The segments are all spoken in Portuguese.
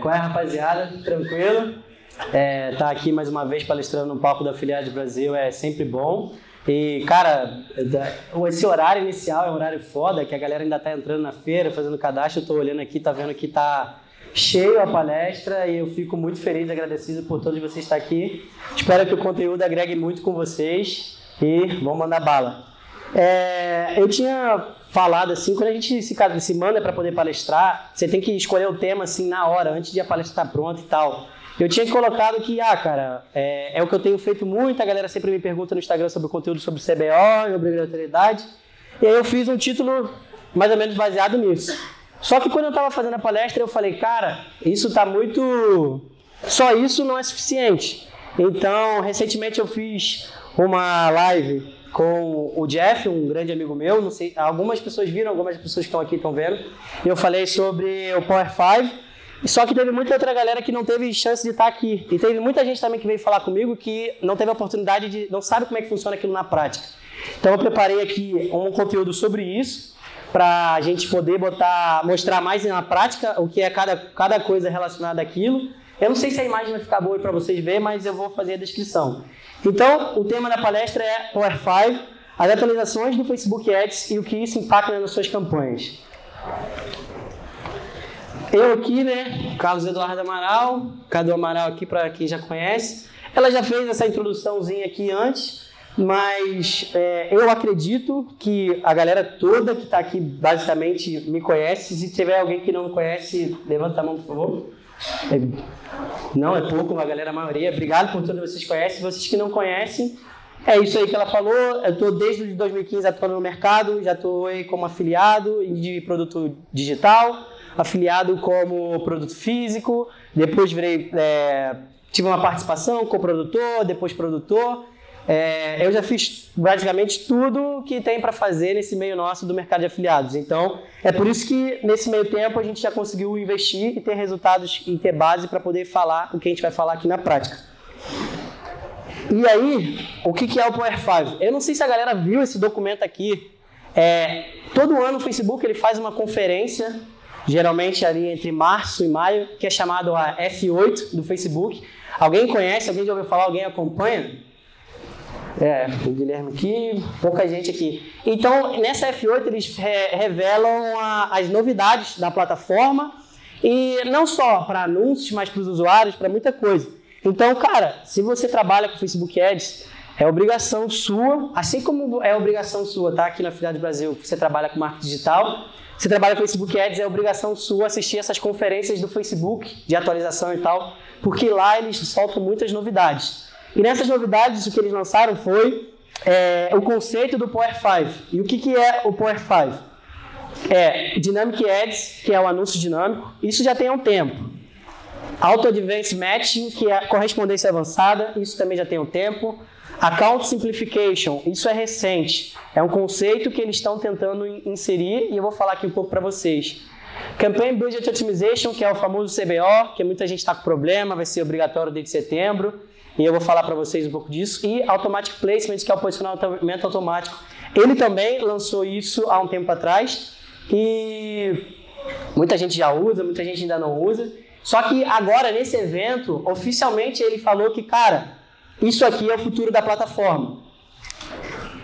Qual é, rapaziada? Tranquilo? É, tá aqui mais uma vez palestrando no palco da Filiade Brasil é sempre bom. E, cara, esse horário inicial é um horário foda, que a galera ainda tá entrando na feira, fazendo cadastro. Eu tô olhando aqui, tá vendo que tá cheio a palestra e eu fico muito feliz e agradecido por todos vocês estar aqui. Espero que o conteúdo agregue muito com vocês e vamos mandar bala. É, eu tinha falado assim, quando a gente se, se manda para poder palestrar, você tem que escolher o tema assim na hora, antes de a palestra estar pronta e tal. Eu tinha colocado que, ah, cara, é, é, o que eu tenho feito muito, a galera sempre me pergunta no Instagram sobre o conteúdo sobre CBO e obrigatoriedade. E aí eu fiz um título mais ou menos baseado nisso. Só que quando eu estava fazendo a palestra, eu falei, cara, isso está muito. Só isso não é suficiente. Então, recentemente eu fiz uma live com o Jeff, um grande amigo meu. Não sei, algumas pessoas viram, algumas pessoas que estão aqui estão vendo. Eu falei sobre o Power 5. Só que teve muita outra galera que não teve chance de estar aqui. E teve muita gente também que veio falar comigo que não teve a oportunidade de. não sabe como é que funciona aquilo na prática. Então eu preparei aqui um conteúdo sobre isso para a gente poder botar, mostrar mais na prática o que é cada, cada coisa relacionada àquilo. Eu não sei se a imagem vai ficar boa para vocês verem, mas eu vou fazer a descrição. Então, o tema da palestra é Power 5, as atualizações do Facebook Ads e o que isso impacta nas suas campanhas. Eu aqui, né, Carlos Eduardo Amaral, Cadu Amaral aqui para quem já conhece. Ela já fez essa introduçãozinha aqui antes, mas é, eu acredito que a galera toda que está aqui basicamente me conhece. Se tiver alguém que não me conhece, levanta a mão, por favor. É, não, é pouco, a galera, a maioria. Obrigado por todos vocês conhecem. Vocês que não conhecem, é isso aí que ela falou. Eu estou desde 2015 atuando no mercado, já estou como afiliado de produto digital, afiliado como produto físico, depois virei, é, tive uma participação com produtor, depois produtor. É, eu já fiz basicamente tudo que tem para fazer nesse meio nosso do mercado de afiliados. Então, é por isso que nesse meio tempo a gente já conseguiu investir e ter resultados e ter base para poder falar o que a gente vai falar aqui na prática. E aí, o que é o Power 5? Eu não sei se a galera viu esse documento aqui. É, todo ano o Facebook ele faz uma conferência, geralmente ali entre março e maio, que é chamado a F8 do Facebook. Alguém conhece? Alguém já ouviu falar? Alguém acompanha? É, o Guilherme aqui, pouca gente aqui. Então, nessa F8 eles re revelam a, as novidades da plataforma e não só para anúncios, mas para os usuários, para muita coisa. Então, cara, se você trabalha com Facebook Ads, é obrigação sua, assim como é obrigação sua, tá? Aqui na Filial Brasil, você trabalha com marketing digital, você trabalha com Facebook Ads, é obrigação sua assistir essas conferências do Facebook de atualização e tal, porque lá eles soltam muitas novidades. E nessas novidades, o que eles lançaram foi é, o conceito do Power 5. E o que, que é o Power 5? É Dynamic Ads, que é o anúncio dinâmico. Isso já tem um tempo. Auto Advanced Matching, que é correspondência avançada. Isso também já tem um tempo. Account Simplification, isso é recente. É um conceito que eles estão tentando inserir e eu vou falar aqui um pouco para vocês. Campaign Budget Optimization, que é o famoso CBO, que muita gente está com problema, vai ser obrigatório desde setembro. E eu vou falar para vocês um pouco disso. E Automatic Placement, que é o posicionamento automático. Ele também lançou isso há um tempo atrás. E muita gente já usa, muita gente ainda não usa. Só que agora, nesse evento, oficialmente ele falou que, cara, isso aqui é o futuro da plataforma.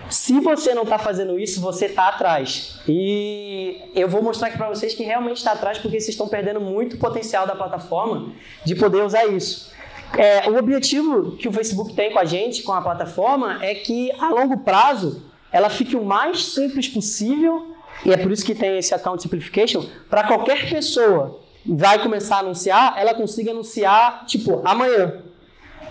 Se você não está fazendo isso, você está atrás. E eu vou mostrar aqui para vocês que realmente está atrás porque vocês estão perdendo muito potencial da plataforma de poder usar isso. É, o objetivo que o Facebook tem com a gente, com a plataforma, é que a longo prazo ela fique o mais simples possível, e é por isso que tem esse account simplification, para qualquer pessoa vai começar a anunciar, ela consiga anunciar, tipo, amanhã.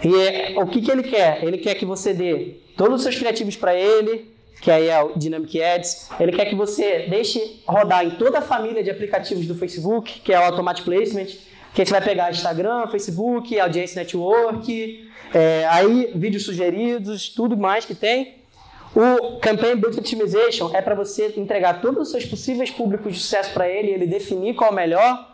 E é, o que, que ele quer? Ele quer que você dê todos os seus criativos para ele, que aí é o Dynamic Ads. Ele quer que você deixe rodar em toda a família de aplicativos do Facebook, que é o Automatic Placement que a gente vai pegar Instagram, Facebook, Audience Network, é, aí vídeos sugeridos, tudo mais que tem. O Campaign Budget Optimization é para você entregar todos os seus possíveis públicos de sucesso para ele, ele definir qual é o melhor.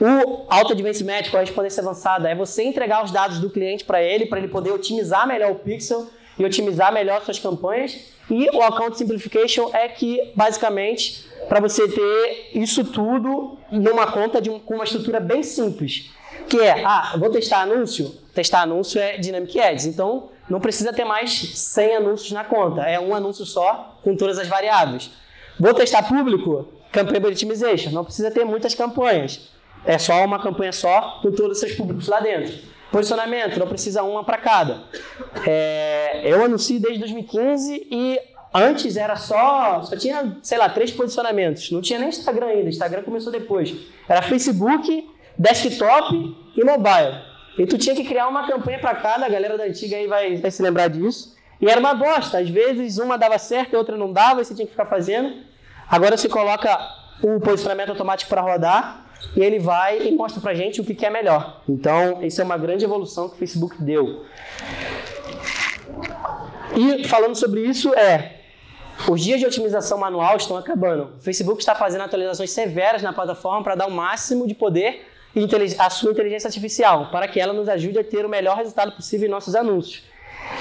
O Auto Advanced Match, com a respondência avançada, é você entregar os dados do cliente para ele, para ele poder otimizar melhor o pixel e otimizar melhor suas campanhas. E o Account Simplification é que, basicamente, para você ter isso tudo numa conta de um, com uma estrutura bem simples. que é, ah, vou testar anúncio? Testar anúncio é Dynamic Ads, então não precisa ter mais 100 anúncios na conta, é um anúncio só com todas as variáveis. Vou testar público? Campanha Optimization, não precisa ter muitas campanhas, é só uma campanha só com todos os seus públicos lá dentro. Posicionamento, não precisa uma para cada. É, eu anuncio desde 2015 e Antes era só, só tinha, sei lá, três posicionamentos. Não tinha nem Instagram ainda. Instagram começou depois. Era Facebook, desktop e mobile. E tu tinha que criar uma campanha para cada, a galera da antiga aí vai, vai se lembrar disso. E era uma bosta. Às vezes uma dava certo e outra não dava, e você tinha que ficar fazendo. Agora você coloca o posicionamento automático para rodar e ele vai e mostra pra gente o que, que é melhor. Então, isso é uma grande evolução que o Facebook deu. E falando sobre isso, é os dias de otimização manual estão acabando. O Facebook está fazendo atualizações severas na plataforma para dar o máximo de poder à sua inteligência artificial, para que ela nos ajude a ter o melhor resultado possível em nossos anúncios.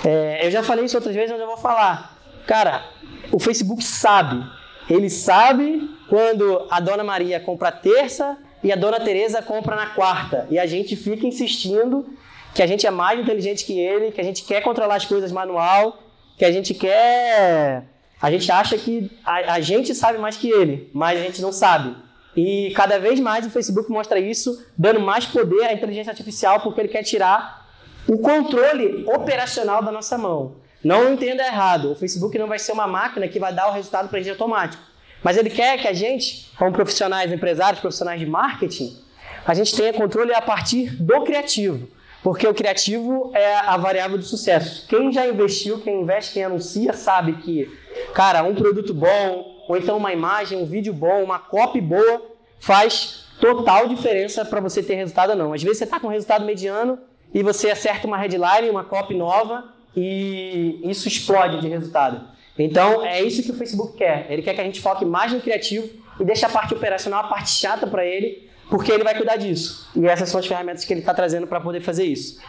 É, eu já falei isso outras vezes, mas eu vou falar. Cara, o Facebook sabe. Ele sabe quando a Dona Maria compra terça e a Dona Teresa compra na quarta. E a gente fica insistindo que a gente é mais inteligente que ele, que a gente quer controlar as coisas manual, que a gente quer a gente acha que a, a gente sabe mais que ele, mas a gente não sabe. E cada vez mais o Facebook mostra isso, dando mais poder à inteligência artificial, porque ele quer tirar o controle operacional da nossa mão. Não entenda errado, o Facebook não vai ser uma máquina que vai dar o resultado para a gente automático. Mas ele quer que a gente, como profissionais, empresários, profissionais de marketing, a gente tenha controle a partir do criativo. Porque o criativo é a variável do sucesso. Quem já investiu, quem investe, quem anuncia, sabe que, cara, um produto bom, ou então uma imagem, um vídeo bom, uma copy boa, faz total diferença para você ter resultado ou não. Às vezes você está com um resultado mediano e você acerta uma headline, uma copy nova e isso explode de resultado. Então é isso que o Facebook quer. Ele quer que a gente foque mais no criativo e deixe a parte operacional, a parte chata para ele, porque ele vai cuidar disso. E essas são as ferramentas que ele está trazendo para poder fazer isso.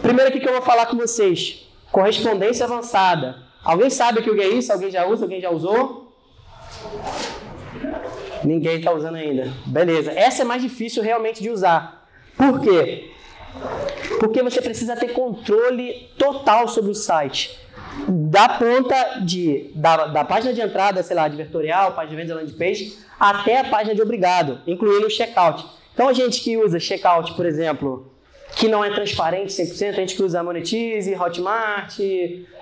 Primeiro aqui que eu vou falar com vocês, correspondência avançada. Alguém sabe o que é isso? Alguém já usa? Alguém já usou? Ninguém está usando ainda. Beleza. Essa é mais difícil realmente de usar. Por quê? Porque você precisa ter controle total sobre o site. Da ponta de, da, da página de entrada, sei lá, de vetorial, página de venda landing page, até a página de obrigado, incluindo o checkout. Então, a gente que usa checkout, por exemplo, que não é transparente 100%, a gente que usa Monetize, Hotmart,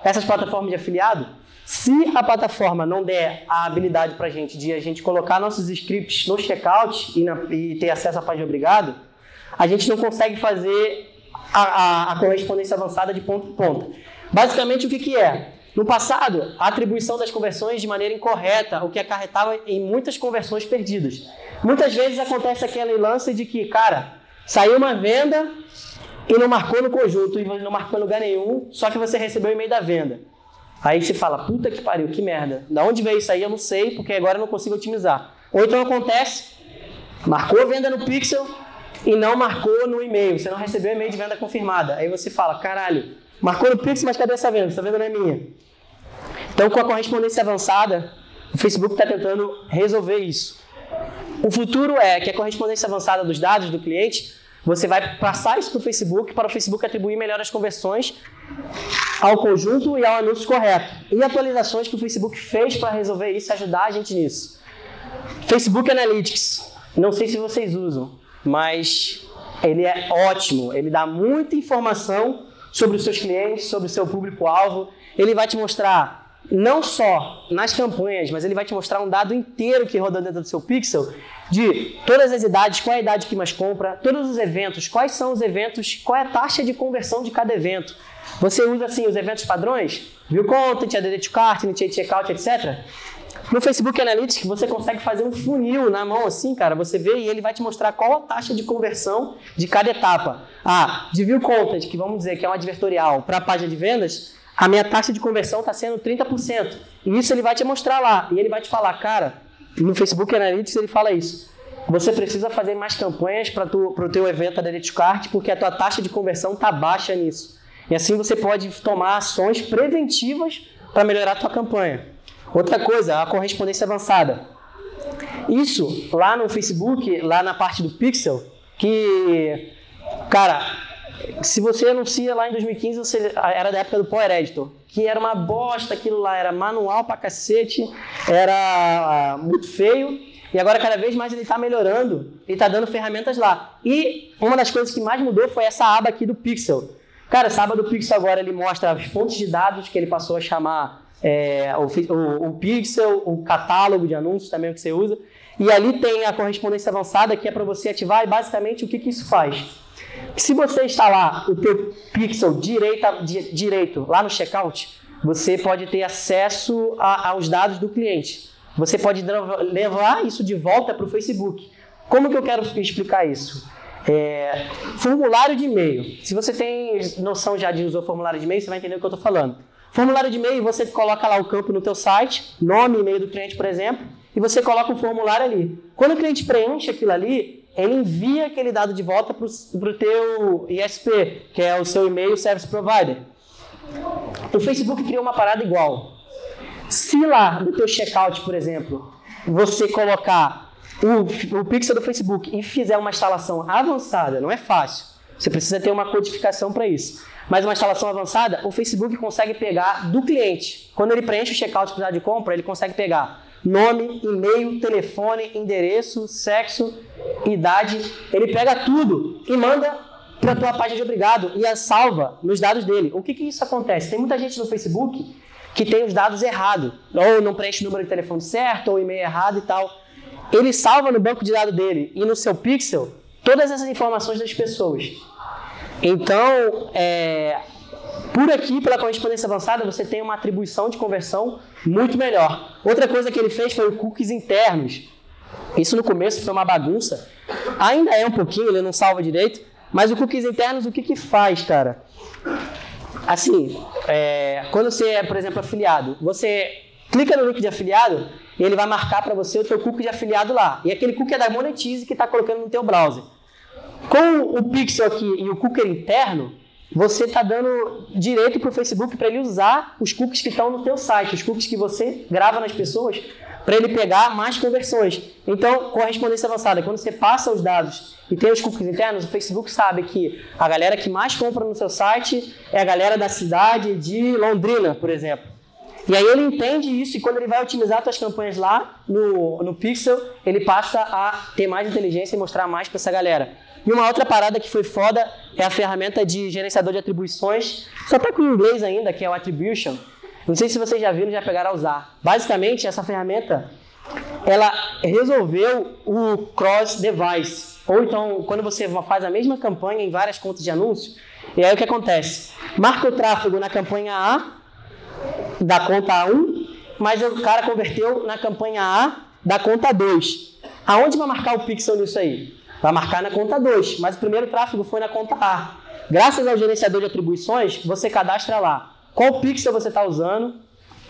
essas plataformas de afiliado, se a plataforma não der a habilidade para a gente de a gente colocar nossos scripts no checkout e, na, e ter acesso à página de obrigado, a gente não consegue fazer a, a, a correspondência avançada de ponto a ponto. Basicamente, o que, que é? No passado, a atribuição das conversões de maneira incorreta, o que acarretava em muitas conversões perdidas. Muitas vezes acontece aquele lance de que, cara, saiu uma venda e não marcou no conjunto, e não marcou em lugar nenhum, só que você recebeu o e-mail da venda. Aí você fala, puta que pariu, que merda. Da onde veio isso aí? Eu não sei, porque agora eu não consigo otimizar. Ou então acontece, marcou a venda no Pixel e não marcou no e-mail. Você não recebeu e-mail de venda confirmada. Aí você fala, caralho, Marcou no Pix, mas cadê essa venda? Essa venda não é minha. Então, com a correspondência avançada, o Facebook está tentando resolver isso. O futuro é que a correspondência avançada dos dados do cliente, você vai passar isso para o Facebook, para o Facebook atribuir melhor as conversões ao conjunto e ao anúncio correto. E atualizações que o Facebook fez para resolver isso, ajudar a gente nisso. Facebook Analytics. Não sei se vocês usam, mas ele é ótimo. Ele dá muita informação sobre os seus clientes, sobre o seu público-alvo. Ele vai te mostrar não só nas campanhas, mas ele vai te mostrar um dado inteiro que roda dentro do seu pixel de todas as idades, qual é a idade que mais compra, todos os eventos, quais são os eventos, qual é a taxa de conversão de cada evento. Você usa assim os eventos padrões, view content, add cart, initiate checkout, etc. No Facebook Analytics, você consegue fazer um funil na mão assim, cara. Você vê e ele vai te mostrar qual a taxa de conversão de cada etapa. Ah, de view content, que vamos dizer que é um advertorial, para a página de vendas, a minha taxa de conversão está sendo 30%. E isso ele vai te mostrar lá. E ele vai te falar, cara, no Facebook Analytics ele fala isso. Você precisa fazer mais campanhas para o teu evento Direct Cart, porque a tua taxa de conversão está baixa nisso. E assim você pode tomar ações preventivas para melhorar a tua campanha. Outra coisa, a correspondência avançada. Isso lá no Facebook, lá na parte do Pixel, que Cara, se você anuncia lá em 2015, você, era da época do Power Editor, que era uma bosta aquilo lá, era manual pra cacete, era muito feio, e agora cada vez mais ele está melhorando e está dando ferramentas lá. E uma das coisas que mais mudou foi essa aba aqui do Pixel. Cara, essa aba do Pixel agora ele mostra as fontes de dados que ele passou a chamar é, o, o, o, Pixel, o catálogo de anúncios também que você usa. E ali tem a correspondência avançada que é para você ativar e basicamente o que, que isso faz? Se você instalar o teu Pixel direita, di, direito lá no checkout, você pode ter acesso a, aos dados do cliente. Você pode levar isso de volta para o Facebook. Como que eu quero explicar isso? É, formulário de e-mail. Se você tem noção já de usar formulário de e-mail, você vai entender o que eu estou falando. Formulário de e-mail, você coloca lá o campo no teu site, nome e e-mail do cliente, por exemplo, e você coloca um formulário ali. Quando o cliente preenche aquilo ali, ele envia aquele dado de volta para o teu ISP, que é o seu e-mail service provider. O Facebook criou uma parada igual. Se lá no teu checkout, por exemplo, você colocar o, o pixel do Facebook e fizer uma instalação avançada, não é fácil. Você precisa ter uma codificação para isso. Mas uma instalação avançada, o Facebook consegue pegar do cliente. Quando ele preenche o checkout de compra, ele consegue pegar nome, e-mail, telefone, endereço, sexo, idade. Ele pega tudo e manda para a tua página de obrigado e a salva nos dados dele. O que, que isso acontece? Tem muita gente no Facebook que tem os dados errados, ou não preenche o número de telefone certo, ou e-mail errado e tal. Ele salva no banco de dados dele e no seu pixel todas essas informações das pessoas. Então, é, por aqui, pela correspondência avançada, você tem uma atribuição de conversão muito melhor. Outra coisa que ele fez foi o cookies internos. Isso no começo foi uma bagunça. Ainda é um pouquinho, ele não salva direito. Mas o cookies internos, o que que faz, cara? Assim, é, quando você é, por exemplo, afiliado, você clica no link de afiliado e ele vai marcar para você o teu cookie de afiliado lá. E aquele cookie é da Monetize que está colocando no teu browser. Com o pixel aqui e o cookie interno, você está dando direito para o Facebook para ele usar os cookies que estão no teu site, os cookies que você grava nas pessoas, para ele pegar mais conversões. Então, correspondência avançada, quando você passa os dados e tem os cookies internos, o Facebook sabe que a galera que mais compra no seu site é a galera da cidade de Londrina, por exemplo. E aí ele entende isso e quando ele vai otimizar suas campanhas lá no, no Pixel, ele passa a ter mais inteligência e mostrar mais para essa galera. E uma outra parada que foi foda é a ferramenta de gerenciador de atribuições. Só tá com o inglês ainda, que é o Attribution. Não sei se vocês já viram, já pegaram a usar. Basicamente, essa ferramenta, ela resolveu o cross-device. Ou então, quando você faz a mesma campanha em várias contas de anúncio, e aí o que acontece? Marca o tráfego na campanha A, da conta 1, mas o cara converteu na campanha A da conta 2. Aonde vai marcar o pixel nisso aí? Vai marcar na conta 2, mas o primeiro tráfego foi na conta A. Graças ao gerenciador de atribuições, você cadastra lá qual pixel você está usando,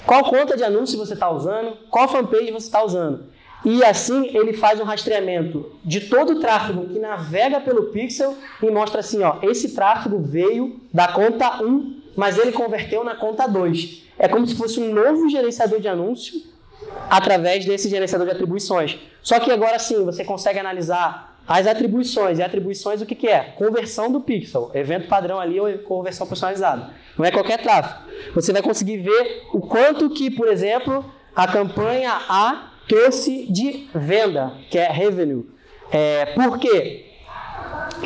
qual conta de anúncio você está usando, qual fanpage você está usando. E assim ele faz um rastreamento de todo o tráfego que navega pelo pixel e mostra assim, ó, esse tráfego veio da conta 1, mas ele converteu na conta 2. É como se fosse um novo gerenciador de anúncio através desse gerenciador de atribuições. Só que agora sim, você consegue analisar as atribuições. E atribuições o que, que é? Conversão do pixel. Evento padrão ali ou conversão personalizada. Não é qualquer tráfego. Você vai conseguir ver o quanto que, por exemplo, a campanha A trouxe de venda, que é revenue. É, por quê?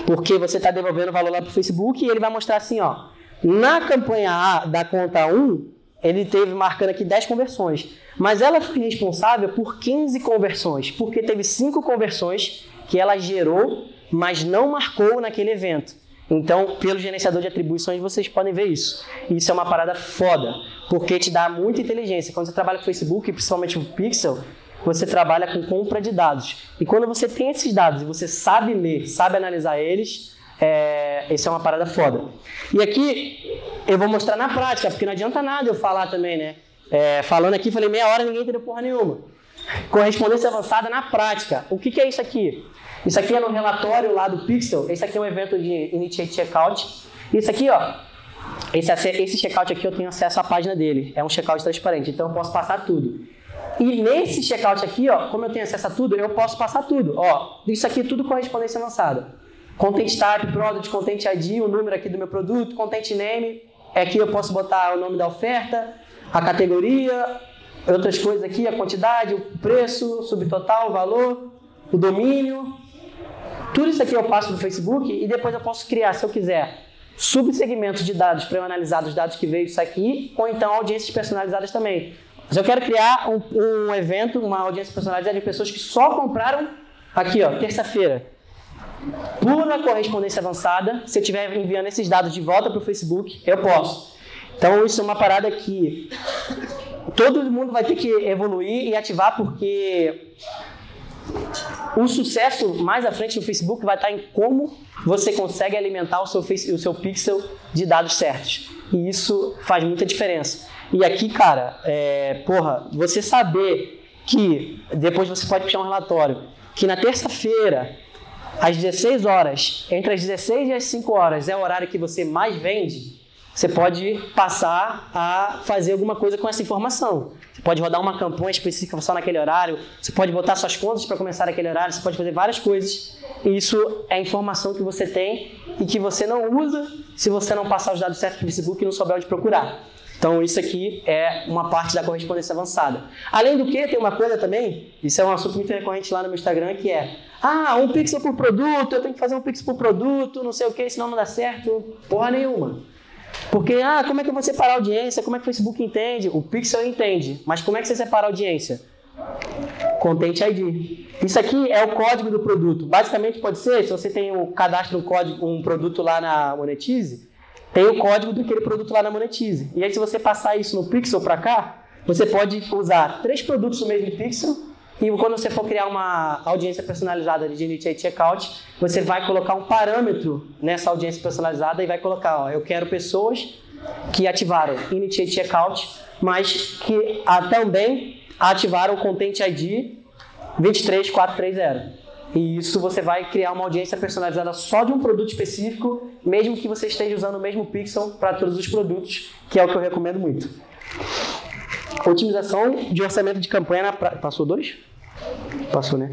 Porque você está devolvendo valor lá para o Facebook e ele vai mostrar assim, ó. Na campanha A da conta 1, ele teve marcando aqui 10 conversões. Mas ela foi responsável por 15 conversões, porque teve 5 conversões que ela gerou, mas não marcou naquele evento. Então, pelo gerenciador de atribuições, vocês podem ver isso. Isso é uma parada foda, porque te dá muita inteligência. Quando você trabalha com Facebook, principalmente o Pixel, você trabalha com compra de dados. E quando você tem esses dados e você sabe ler, sabe analisar eles, é, isso é uma parada foda. E aqui eu vou mostrar na prática, porque não adianta nada eu falar também, né? É, falando aqui, falei meia hora ninguém entendeu porra nenhuma. Correspondência avançada na prática. O que, que é isso aqui? Isso aqui é no relatório lá do Pixel. Esse aqui é um evento de Initiate Checkout. Isso aqui, ó. Esse, esse checkout aqui eu tenho acesso à página dele. É um checkout transparente, então eu posso passar tudo. E nesse checkout aqui, ó, como eu tenho acesso a tudo, eu posso passar tudo. Ó, isso aqui é tudo correspondência avançada. Content Type, Product, Content ID, o número aqui do meu produto, Content Name, aqui eu posso botar o nome da oferta, a categoria, outras coisas aqui, a quantidade, o preço, subtotal, o valor, o domínio. Tudo isso aqui eu passo no Facebook e depois eu posso criar, se eu quiser, subsegmentos de dados para eu analisar dos dados que veio isso aqui, ou então audiências personalizadas também. Mas eu quero criar um, um evento, uma audiência personalizada de pessoas que só compraram aqui, ó, terça-feira. Pura correspondência avançada. Se eu estiver enviando esses dados de volta para o Facebook, eu posso. Então, isso é uma parada que todo mundo vai ter que evoluir e ativar, porque o sucesso mais à frente no Facebook vai estar em como você consegue alimentar o seu, o seu pixel de dados certos. E isso faz muita diferença. E aqui, cara, é, porra, você saber que, depois você pode puxar um relatório, que na terça-feira, às 16 horas, entre as 16 e as 5 horas, é o horário que você mais vende, você pode passar a fazer alguma coisa com essa informação. Você pode rodar uma campanha específica só naquele horário, você pode botar suas contas para começar naquele horário, você pode fazer várias coisas. E isso é informação que você tem e que você não usa se você não passar os dados certos para o Facebook e não souber onde procurar. Então, isso aqui é uma parte da correspondência avançada. Além do que, tem uma coisa também, isso é um assunto muito recorrente lá no meu Instagram, que é: ah, um pixel por produto, eu tenho que fazer um pixel por produto, não sei o que, senão não dá certo. Porra nenhuma. Porque, ah, como é que eu vou separar a audiência? Como é que o Facebook entende? O pixel entende, mas como é que você separa a audiência? Content ID. Isso aqui é o código do produto. Basicamente pode ser, se você tem um cadastro um código, um produto lá na Monetize, tem o código daquele produto lá na Monetize. E aí, se você passar isso no Pixel para cá, você pode usar três produtos no mesmo Pixel. E quando você for criar uma audiência personalizada de Initiate Checkout, você vai colocar um parâmetro nessa audiência personalizada e vai colocar, ó, eu quero pessoas que ativaram Initiate Checkout, mas que ah, também ativaram o Content ID 23430. E isso você vai criar uma audiência personalizada só de um produto específico, mesmo que você esteja usando o mesmo pixel para todos os produtos, que é o que eu recomendo muito. Otimização de orçamento de campanha na. Passou dois? Passou, né?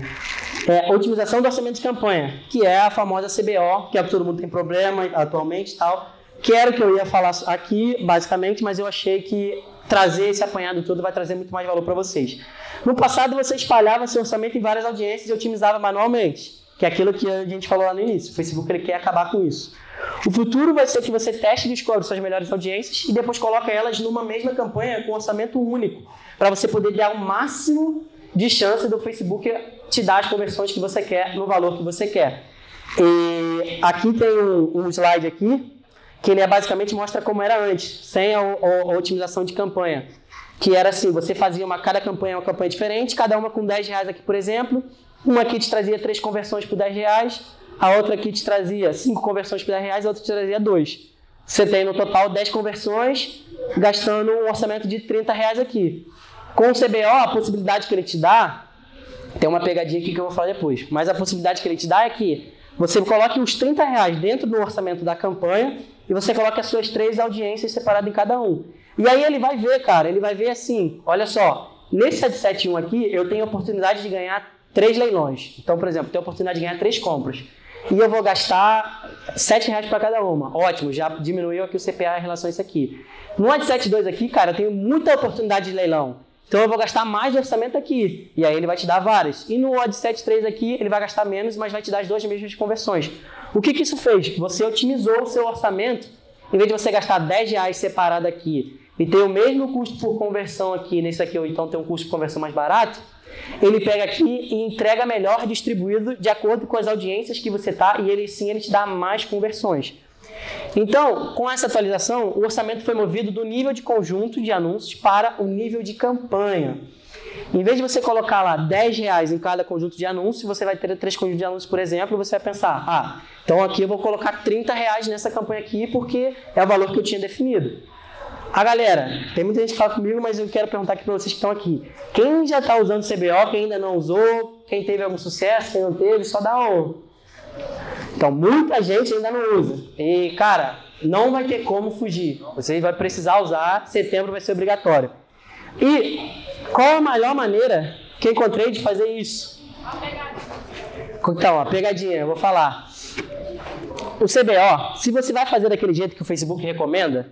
É, otimização do orçamento de campanha, que é a famosa CBO, que é que todo mundo tem problema atualmente e tal. Que era o que eu ia falar aqui, basicamente, mas eu achei que trazer esse apanhado todo vai trazer muito mais valor para vocês. No passado, você espalhava seu orçamento em várias audiências e otimizava manualmente, que é aquilo que a gente falou lá no início. O Facebook ele quer acabar com isso. O futuro vai ser que você teste e descobre suas melhores audiências e depois coloca elas numa mesma campanha com orçamento único, para você poder dar o máximo de chance do Facebook te dar as conversões que você quer no valor que você quer. E aqui tem um, um slide aqui que ele é basicamente mostra como era antes, sem a, a, a otimização de campanha que era assim, você fazia uma, cada campanha uma campanha diferente, cada uma com 10 reais aqui, por exemplo. Uma aqui te trazia três conversões por 10 reais, a outra aqui te trazia cinco conversões por 10 reais, a outra te trazia dois. Você tem no total 10 conversões, gastando um orçamento de 30 reais aqui. Com o CBO, a possibilidade que ele te dá, tem uma pegadinha aqui que eu vou falar depois, mas a possibilidade que ele te dá é que você coloque os 30 reais dentro do orçamento da campanha e você coloque as suas três audiências separadas em cada um. E aí ele vai ver, cara, ele vai ver assim, olha só, nesse 771 aqui eu tenho a oportunidade de ganhar três leilões. Então, por exemplo, tenho a oportunidade de ganhar três compras. E eu vou gastar 7 reais para cada uma. Ótimo, já diminuiu aqui o CPA em relação a isso aqui. No 72 aqui, cara, eu tenho muita oportunidade de leilão. Então eu vou gastar mais de orçamento aqui. E aí ele vai te dar várias. E no Odd 73 aqui, ele vai gastar menos, mas vai te dar as duas mesmas conversões. O que, que isso fez? Você otimizou o seu orçamento. Em vez de você gastar 10 reais separado aqui e ter o mesmo custo por conversão aqui, nesse aqui, ou então ter um custo de conversão mais barato, ele pega aqui e entrega melhor distribuído de acordo com as audiências que você tá e ele sim ele te dá mais conversões. Então, com essa atualização, o orçamento foi movido do nível de conjunto de anúncios para o nível de campanha. Em vez de você colocar lá 10 reais em cada conjunto de anúncios, você vai ter três conjuntos de anúncios, por exemplo, você vai pensar, ah, então aqui eu vou colocar 30 reais nessa campanha aqui porque é o valor que eu tinha definido. A galera, tem muita gente que fala comigo, mas eu quero perguntar aqui para vocês que estão aqui. Quem já está usando CBO, quem ainda não usou, quem teve algum sucesso, quem não teve, só dá um. Então, muita gente ainda não usa. E, cara, não vai ter como fugir. Você vai precisar usar, setembro vai ser obrigatório. E qual a melhor maneira que encontrei de fazer isso? Então, ó, pegadinha, eu vou falar. O CBO, se você vai fazer daquele jeito que o Facebook recomenda,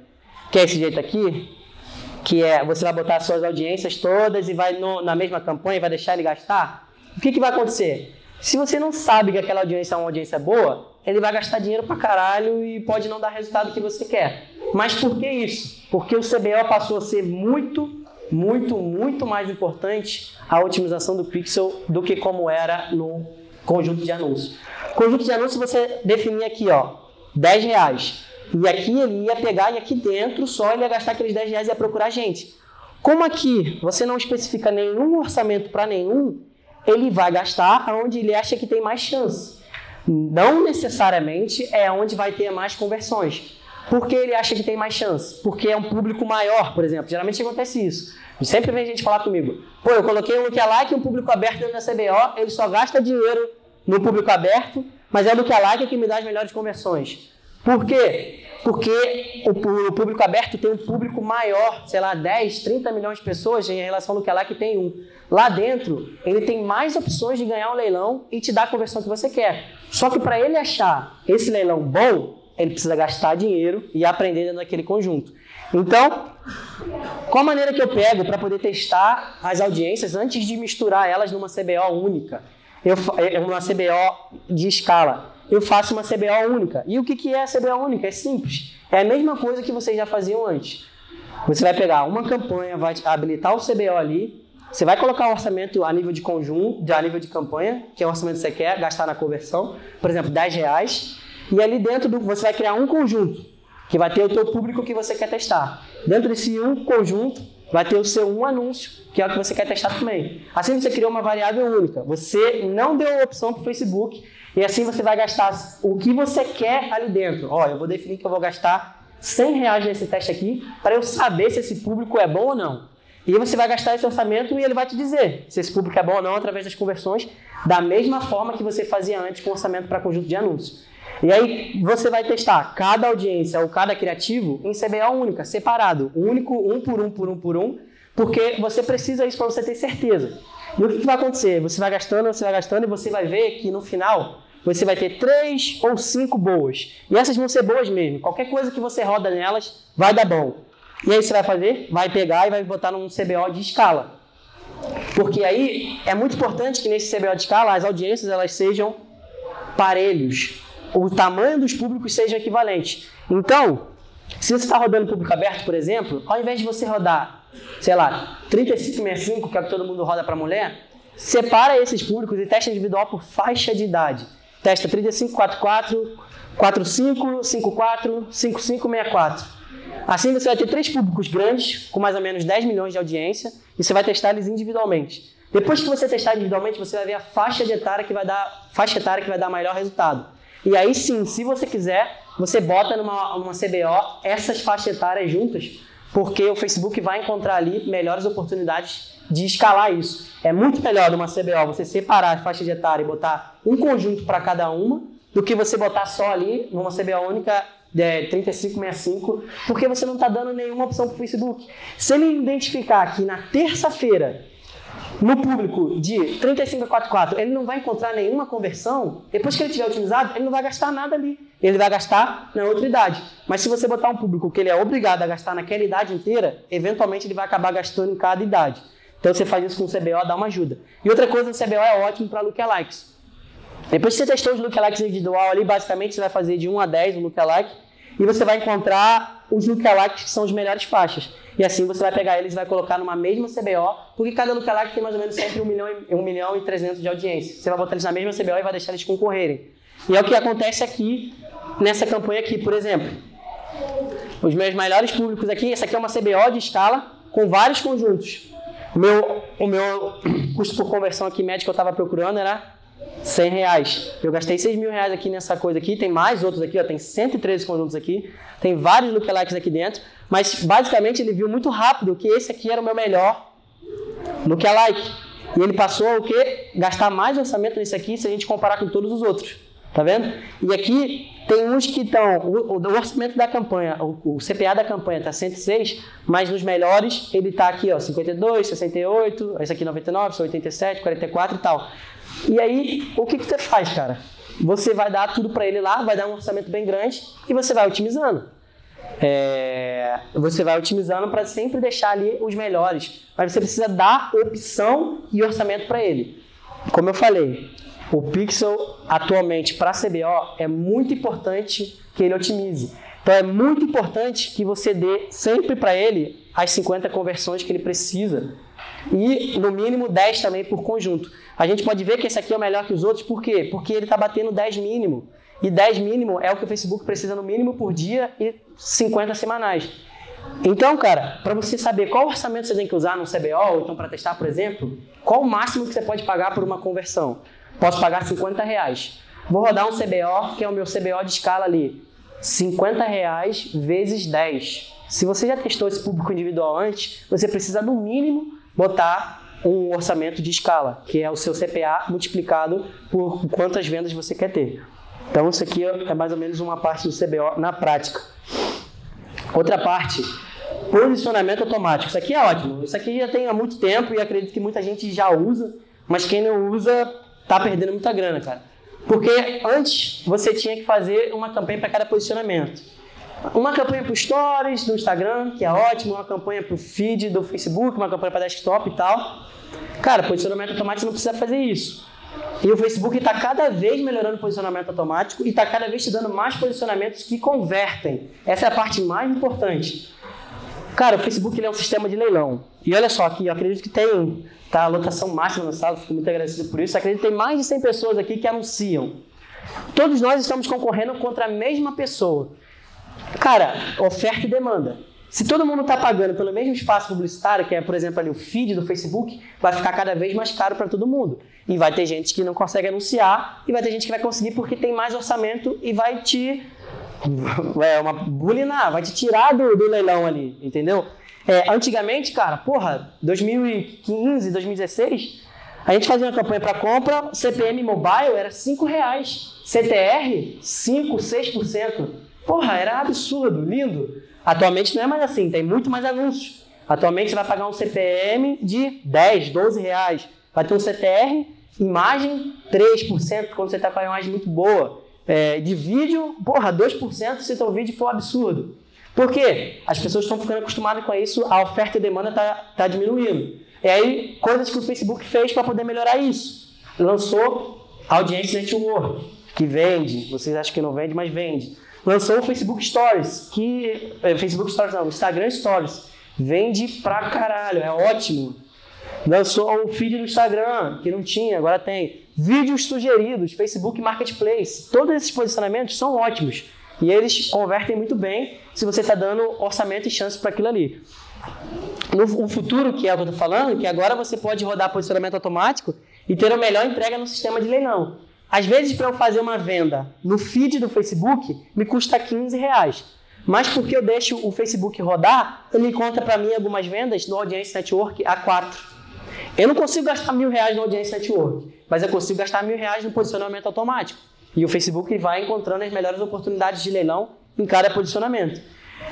que é esse jeito aqui, que é você vai botar suas audiências todas e vai no, na mesma campanha e vai deixar ele gastar, o que, que vai acontecer? Se você não sabe que aquela audiência é uma audiência boa, ele vai gastar dinheiro pra caralho e pode não dar resultado que você quer. Mas por que isso? Porque o CBO passou a ser muito, muito, muito mais importante a otimização do pixel do que como era no conjunto de anúncios. Conjunto de anúncios você definia aqui, ó, 10 reais. E aqui ele ia pegar e aqui dentro só ele ia gastar aqueles 10 reais e ia procurar gente. Como aqui você não especifica nenhum orçamento para nenhum, ele vai gastar onde ele acha que tem mais chance. Não necessariamente é onde vai ter mais conversões. Por que ele acha que tem mais chance? Porque é um público maior, por exemplo. Geralmente acontece isso. Sempre vem gente falar comigo: pô, eu coloquei um lookalike e um público aberto da CBO, ele só gasta dinheiro no público aberto, mas é o lookalike que me dá as melhores conversões. Por quê? Porque o, público aberto tem um público maior, sei lá, 10, 30 milhões de pessoas em relação ao lookalike tem um. Lá dentro, ele tem mais opções de ganhar um leilão e te dar a conversão que você quer. Só que para ele achar esse leilão bom, ele precisa gastar dinheiro e aprender dentro daquele conjunto. Então, qual a maneira que eu pego para poder testar as audiências antes de misturar elas numa CBO única? Eu, é, uma CBO de escala. Eu faço uma CBO única. E o que, que é a CBO única? É simples. É a mesma coisa que vocês já faziam antes. Você vai pegar uma campanha, vai habilitar o CBO ali, você vai colocar o orçamento a nível de conjunto, a nível de campanha, que é o orçamento que você quer gastar na conversão, por exemplo, 10 reais. E ali dentro do, você vai criar um conjunto, que vai ter o teu público que você quer testar. Dentro desse um conjunto, vai ter o seu um anúncio, que é o que você quer testar também. Assim você criou uma variável única. Você não deu opção para o Facebook e assim você vai gastar o que você quer ali dentro. Ó, eu vou definir que eu vou gastar 100 reais nesse teste aqui para eu saber se esse público é bom ou não. E você vai gastar esse orçamento e ele vai te dizer se esse público é bom ou não através das conversões, da mesma forma que você fazia antes com orçamento para conjunto de anúncios. E aí você vai testar cada audiência ou cada criativo em CBO única, separado, único, um por um, por um, por um, porque você precisa isso para você ter certeza. E o que, que vai acontecer? Você vai gastando, você vai gastando e você vai ver que no final você vai ter três ou cinco boas. E essas vão ser boas mesmo. Qualquer coisa que você roda nelas vai dar bom. E aí você vai fazer? Vai pegar e vai botar num CBO de escala. Porque aí é muito importante que nesse CBO de escala as audiências elas sejam parelhos o tamanho dos públicos seja equivalente. Então, se você está rodando público aberto, por exemplo, ao invés de você rodar, sei lá, 3565, que é o que todo mundo roda para mulher, separa esses públicos e testa individual por faixa de idade. Testa 3544, 45, 54, 5564. Assim você vai ter três públicos grandes, com mais ou menos 10 milhões de audiência, e você vai testar eles individualmente. Depois que você testar individualmente, você vai ver a faixa etária que vai dar, faixa etária que vai dar melhor resultado. E aí sim, se você quiser, você bota numa uma CBO essas faixas etárias juntas, porque o Facebook vai encontrar ali melhores oportunidades de escalar isso. É muito melhor numa CBO você separar as faixas de etária e botar um conjunto para cada uma, do que você botar só ali numa CBO única é, 3565, porque você não está dando nenhuma opção para o Facebook. Se ele identificar que na terça-feira no público de 35 a 44, ele não vai encontrar nenhuma conversão, depois que ele tiver otimizado, ele não vai gastar nada ali. Ele vai gastar na outra idade. Mas se você botar um público que ele é obrigado a gastar naquela idade inteira, eventualmente ele vai acabar gastando em cada idade. Então você faz isso com o CBO, dá uma ajuda. E outra coisa, o CBO é ótimo para lookalikes. Depois que você testou os lookalikes individual ali, basicamente você vai fazer de 1 a 10 o lookalike e você vai encontrar os lookalikes que são as melhores faixas. E assim você vai pegar eles e vai colocar numa mesma CBO, porque cada lookalike tem mais ou menos sempre 1 milhão, e, 1 milhão e 300 de audiência. Você vai botar eles na mesma CBO e vai deixar eles concorrerem. E é o que acontece aqui, nessa campanha aqui, por exemplo. Os meus melhores públicos aqui, essa aqui é uma CBO de escala com vários conjuntos. O meu, o meu custo por conversão aqui médio que eu estava procurando era 100 reais. Eu gastei 6 mil reais aqui nessa coisa aqui. Tem mais outros aqui, ó, tem 113 conjuntos aqui. Tem vários lookalikes aqui dentro. Mas basicamente ele viu muito rápido que esse aqui era o meu melhor lookalike. E ele passou o quê? Gastar mais orçamento nesse aqui se a gente comparar com todos os outros. Tá vendo? E aqui tem uns que estão. O, o, orçamento da campanha, o, o CPA da campanha está 106, mas nos melhores ele está aqui, ó, 52, 68, esse aqui 99, 87, 44 e tal. E aí, o que, que você faz, cara? Você vai dar tudo para ele lá, vai dar um orçamento bem grande e você vai otimizando. É, você vai otimizando para sempre deixar ali os melhores. Mas você precisa dar opção e orçamento para ele. Como eu falei, o Pixel atualmente para CBO é muito importante que ele otimize. Então é muito importante que você dê sempre para ele as 50 conversões que ele precisa e no mínimo 10 também por conjunto. A gente pode ver que esse aqui é o melhor que os outros, por quê? Porque ele está batendo 10 mínimo. E 10 mínimo é o que o Facebook precisa no mínimo por dia e 50 semanais. Então, cara, para você saber qual orçamento você tem que usar no CBO, ou então para testar, por exemplo, qual o máximo que você pode pagar por uma conversão? Posso pagar 50 reais. Vou rodar um CBO, que é o meu CBO de escala ali. 50 reais vezes 10. Se você já testou esse público individual antes, você precisa no mínimo botar um orçamento de escala, que é o seu CPA multiplicado por quantas vendas você quer ter. Então, isso aqui é mais ou menos uma parte do CBO na prática. Outra parte, posicionamento automático. Isso aqui é ótimo. Isso aqui já tem há muito tempo e acredito que muita gente já usa, mas quem não usa está perdendo muita grana, cara. Porque antes você tinha que fazer uma campanha para cada posicionamento. Uma campanha para Stories do Instagram, que é ótimo, uma campanha para o feed do Facebook, uma campanha para desktop e tal. Cara, posicionamento automático não precisa fazer isso. E o Facebook está cada vez melhorando o posicionamento automático e está cada vez te dando mais posicionamentos que convertem. Essa é a parte mais importante. Cara, o Facebook é um sistema de leilão. E olha só aqui, eu acredito que tem tá, a lotação máxima no sala, fico muito agradecido por isso. Eu acredito que tem mais de 100 pessoas aqui que anunciam. Todos nós estamos concorrendo contra a mesma pessoa. Cara, oferta e demanda. Se todo mundo está pagando pelo mesmo espaço publicitário, que é, por exemplo, ali o feed do Facebook, vai ficar cada vez mais caro para todo mundo. E vai ter gente que não consegue anunciar, e vai ter gente que vai conseguir porque tem mais orçamento e vai te é, uma bulinar, vai te tirar do, do leilão ali, entendeu? É, antigamente, cara, porra, 2015, 2016, a gente fazia uma campanha para compra, CPM mobile era 5 reais, CTR 5, 6%. Porra, era absurdo, lindo. Atualmente não é mais assim, tem muito mais anúncios. Atualmente você vai pagar um CPM de 10, 12 reais. Vai ter um CTR, imagem 3%, quando você está com a imagem muito boa. É, de vídeo, porra, 2% se seu vídeo for absurdo. Por quê? As pessoas estão ficando acostumadas com isso, a oferta e demanda está tá diminuindo. E aí, coisas que o Facebook fez para poder melhorar isso. Lançou Audience Network, que vende, vocês acham que não vende, mas vende lançou o Facebook Stories, que. É, Facebook Stories não, Instagram Stories. Vende pra caralho, é ótimo. Lançou o feed do Instagram, que não tinha, agora tem. Vídeos sugeridos, Facebook Marketplace. Todos esses posicionamentos são ótimos. E eles convertem muito bem se você está dando orçamento e chance para aquilo ali. No futuro, que é o que eu estou falando, que agora você pode rodar posicionamento automático e ter a melhor entrega no sistema de leilão. Às vezes, para eu fazer uma venda no feed do Facebook, me custa 15 reais. Mas porque eu deixo o Facebook rodar, ele encontra para mim algumas vendas no Audience Network a 4. Eu não consigo gastar mil reais no Audience Network, mas eu consigo gastar mil reais no posicionamento automático. E o Facebook vai encontrando as melhores oportunidades de leilão em cada posicionamento.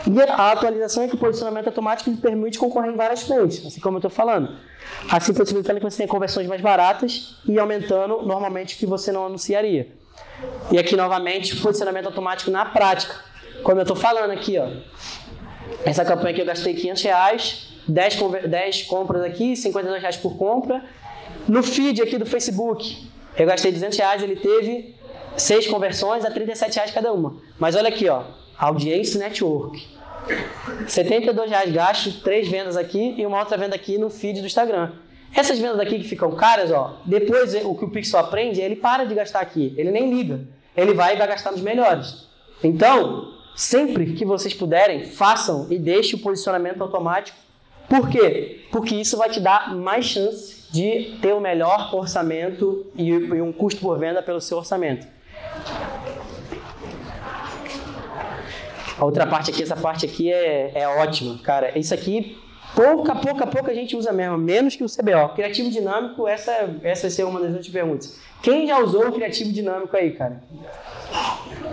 E a atualização é que o posicionamento automático permite concorrer em várias frentes, assim como eu estou falando. Assim possibilitando que você tenha conversões mais baratas e aumentando normalmente o que você não anunciaria. E aqui novamente, posicionamento automático na prática. Como eu estou falando aqui, ó. Essa campanha aqui eu gastei 500 reais, 10, 10 compras aqui, 52 reais por compra. No feed aqui do Facebook, eu gastei 200 reais, ele teve 6 conversões a 37 reais cada uma. Mas olha aqui, ó, Audience Network. 72 reais gasto, três vendas aqui e uma outra venda aqui no feed do Instagram. Essas vendas aqui que ficam caras, ó, depois o que o Pixel aprende, ele para de gastar aqui, ele nem liga. Ele vai e vai gastar nos melhores. Então, sempre que vocês puderem, façam e deixem o posicionamento automático. Por quê? Porque isso vai te dar mais chance de ter o melhor orçamento e um custo por venda pelo seu orçamento. A outra parte aqui, essa parte aqui é, é ótima, cara. Isso aqui, pouca, pouca, pouca gente usa mesmo, menos que o CBO. Criativo dinâmico, essa, essa vai ser uma das últimas perguntas. Quem já usou o criativo dinâmico aí, cara?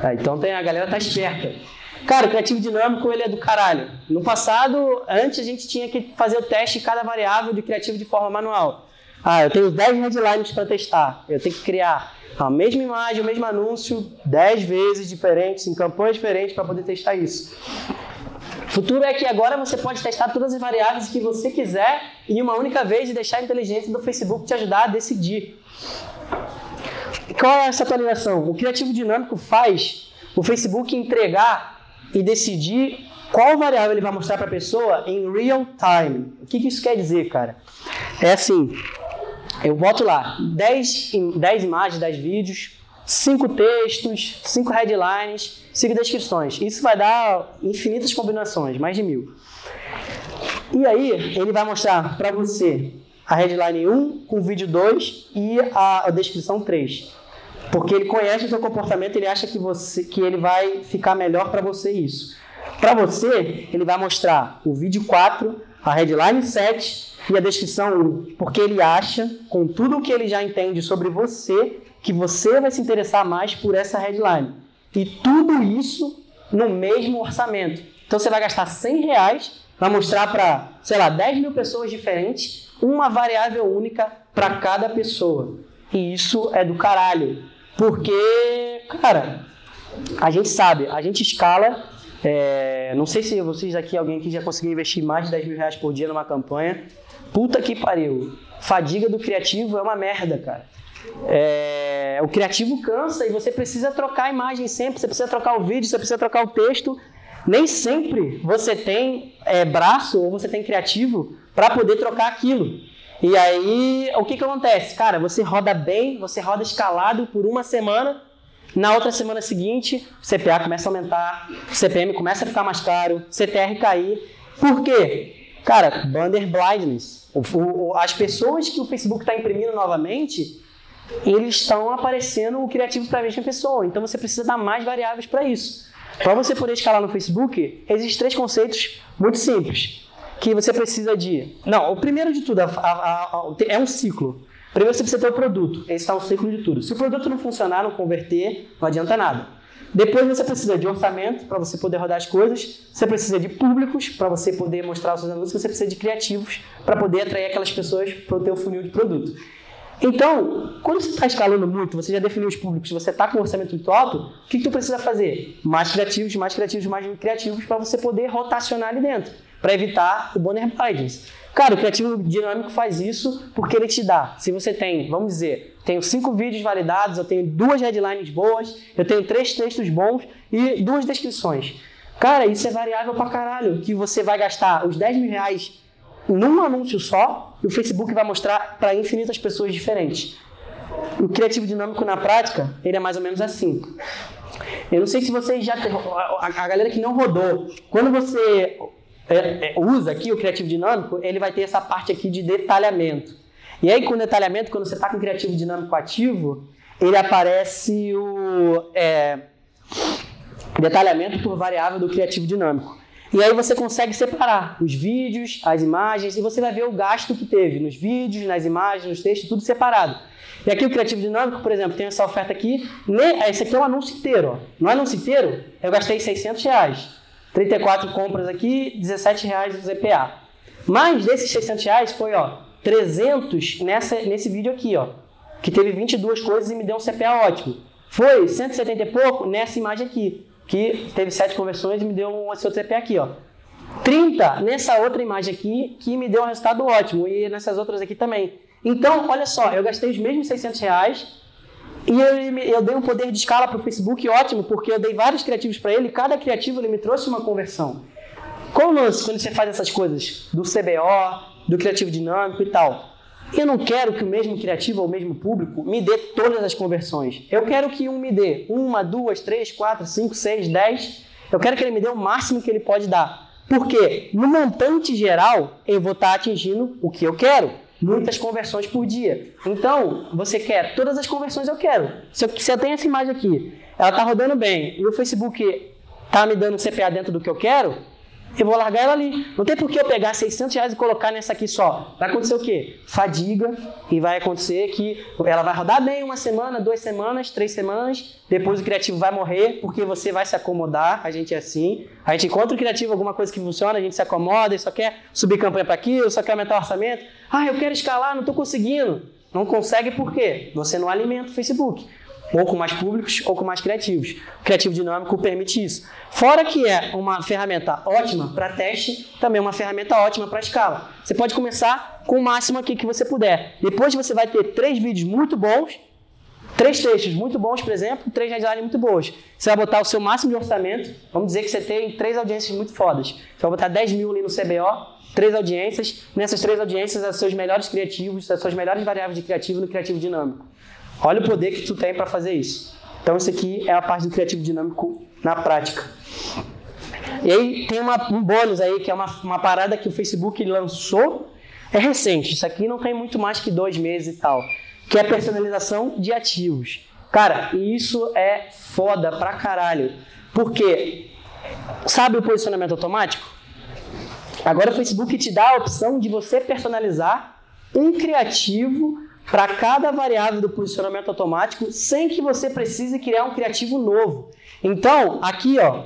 Ah, então tem, a galera tá esperta. Cara, o criativo dinâmico ele é do caralho. No passado, antes a gente tinha que fazer o teste de cada variável de criativo de forma manual. Ah, eu tenho 10 headlines para testar. Eu tenho que criar a mesma imagem, o mesmo anúncio 10 vezes diferentes, em campanhas diferentes para poder testar isso. O futuro é que agora você pode testar todas as variáveis que você quiser em uma única vez e deixar a inteligência do Facebook te ajudar a decidir. Qual é essa atualização? O criativo dinâmico faz o Facebook entregar e decidir qual variável ele vai mostrar para a pessoa em real time. O que, que isso quer dizer, cara? É assim, eu boto lá 10, 10 imagens, 10 vídeos, 5 textos, 5 headlines, 5 descrições. Isso vai dar infinitas combinações, mais de mil. E aí, ele vai mostrar para você a headline 1 com o vídeo 2 e a, a descrição 3. Porque ele conhece o seu comportamento, ele acha que, você, que ele vai ficar melhor para você isso. Para você, ele vai mostrar o vídeo 4, a headline 7 e a descrição 1, porque ele acha, com tudo o que ele já entende sobre você, que você vai se interessar mais por essa headline. E tudo isso no mesmo orçamento. Então você vai gastar 100 reais para mostrar para, sei lá, 10 mil pessoas diferentes uma variável única para cada pessoa. E isso é do caralho. Porque, cara, a gente sabe, a gente escala. É, não sei se vocês aqui, alguém aqui já conseguiu investir mais de 10 mil reais por dia numa campanha. Puta que pariu. Fadiga do criativo é uma merda, cara. É, o criativo cansa e você precisa trocar a imagem sempre, você precisa trocar o vídeo, você precisa trocar o texto. Nem sempre você tem é, braço ou você tem criativo para poder trocar aquilo. E aí, o que, que acontece? Cara, você roda bem, você roda escalado por uma semana, na outra semana seguinte, o CPA começa a aumentar, o CPM começa a ficar mais caro, CTR cair. Por quê? Cara, banner blindness. As pessoas que o Facebook está imprimindo novamente, eles estão aparecendo o criativo para a mesma pessoa. Então você precisa dar mais variáveis para isso. Para você poder escalar no Facebook, existem três conceitos muito simples que você precisa de. Não, o primeiro de tudo a, a, a, é um ciclo. Primeiro você precisa ter o produto. Esse está um ciclo de tudo. Se o produto não funcionar, não converter, não adianta nada. Depois você precisa de orçamento para você poder rodar as coisas. Você precisa de públicos para você poder mostrar os seus anúncios. Você precisa de criativos para poder atrair aquelas pessoas para o teu funil de produto. Então, quando você está escalando muito, você já definiu os públicos, você está com um orçamento muito alto, o que, que tu precisa fazer? Mais criativos, mais criativos, mais criativos para você poder rotacionar ali dentro para evitar o Bonner Bidens. Cara, o criativo dinâmico faz isso porque ele te dá. Se você tem, vamos dizer, tenho cinco vídeos validados, eu tenho duas headlines boas, eu tenho três textos bons e duas descrições. Cara, isso é variável pra caralho. Que você vai gastar os 10 mil reais num anúncio só e o Facebook vai mostrar para infinitas pessoas diferentes. O criativo dinâmico na prática, ele é mais ou menos assim. Eu não sei se vocês já. A galera que não rodou, quando você é, é, usa aqui o criativo dinâmico, ele vai ter essa parte aqui de detalhamento. E aí, com detalhamento, quando você está com criativo dinâmico ativo, ele aparece o é, detalhamento por variável do criativo dinâmico. E aí você consegue separar os vídeos, as imagens, e você vai ver o gasto que teve nos vídeos, nas imagens, nos textos, tudo separado. E aqui o Criativo Dinâmico, por exemplo, tem essa oferta aqui. Esse aqui é um anúncio inteiro. Ó. No anúncio inteiro, eu gastei 600 reais. 34 compras aqui, 17 reais do ZPA. Mas desses 600 reais foi, ó, 300 nessa, nesse vídeo aqui, ó, que teve 22 coisas e me deu um CPA ótimo. Foi 170 e pouco nessa imagem aqui, que teve 7 conversões e me deu um outro CPA aqui, ó. 30 nessa outra imagem aqui, que me deu um resultado ótimo, e nessas outras aqui também. Então, olha só, eu gastei os mesmos 600 reais, e eu, eu dei um poder de escala para o Facebook ótimo, porque eu dei vários criativos para ele, cada criativo ele me trouxe uma conversão. Qual o lance quando você faz essas coisas? Do CBO, do criativo dinâmico e tal. Eu não quero que o mesmo criativo ou o mesmo público me dê todas as conversões. Eu quero que um me dê uma, duas, três, quatro, cinco, seis, dez. Eu quero que ele me dê o máximo que ele pode dar. Porque no montante geral eu vou estar atingindo o que eu quero muitas conversões por dia. Então, você quer todas as conversões eu quero. Se eu, se eu tenho essa imagem aqui, ela está rodando bem e o Facebook está me dando CPA dentro do que eu quero, eu vou largar ela ali. Não tem por que eu pegar 600 reais e colocar nessa aqui só. Vai acontecer o quê? Fadiga e vai acontecer que ela vai rodar bem uma semana, duas semanas, três semanas, depois o criativo vai morrer porque você vai se acomodar, a gente é assim. A gente encontra o criativo alguma coisa que funciona, a gente se acomoda e só quer subir campanha para aquilo, só quer aumentar o orçamento. Ah, eu quero escalar, não estou conseguindo. Não consegue por quê? Você não alimenta o Facebook ou com mais públicos ou com mais criativos. O criativo dinâmico permite isso. Fora que é uma ferramenta ótima para teste, também é uma ferramenta ótima para escala. Você pode começar com o máximo aqui que você puder. Depois você vai ter três vídeos muito bons, três textos muito bons, por exemplo, três headlines muito boas. Você vai botar o seu máximo de orçamento. Vamos dizer que você tem três audiências muito fodas. Você vai botar 10 mil ali no CBO, três audiências. Nessas três audiências, os seus melhores criativos, as suas melhores variáveis de criativo no criativo dinâmico. Olha o poder que tu tem para fazer isso. Então, isso aqui é a parte do criativo dinâmico na prática. E aí tem uma, um bônus aí, que é uma, uma parada que o Facebook lançou, é recente. Isso aqui não tem muito mais que dois meses e tal. Que é personalização de ativos. Cara, isso é foda pra caralho. Porque, sabe o posicionamento automático? Agora o Facebook te dá a opção de você personalizar um criativo para cada variável do posicionamento automático sem que você precise criar um criativo novo. Então, aqui ó,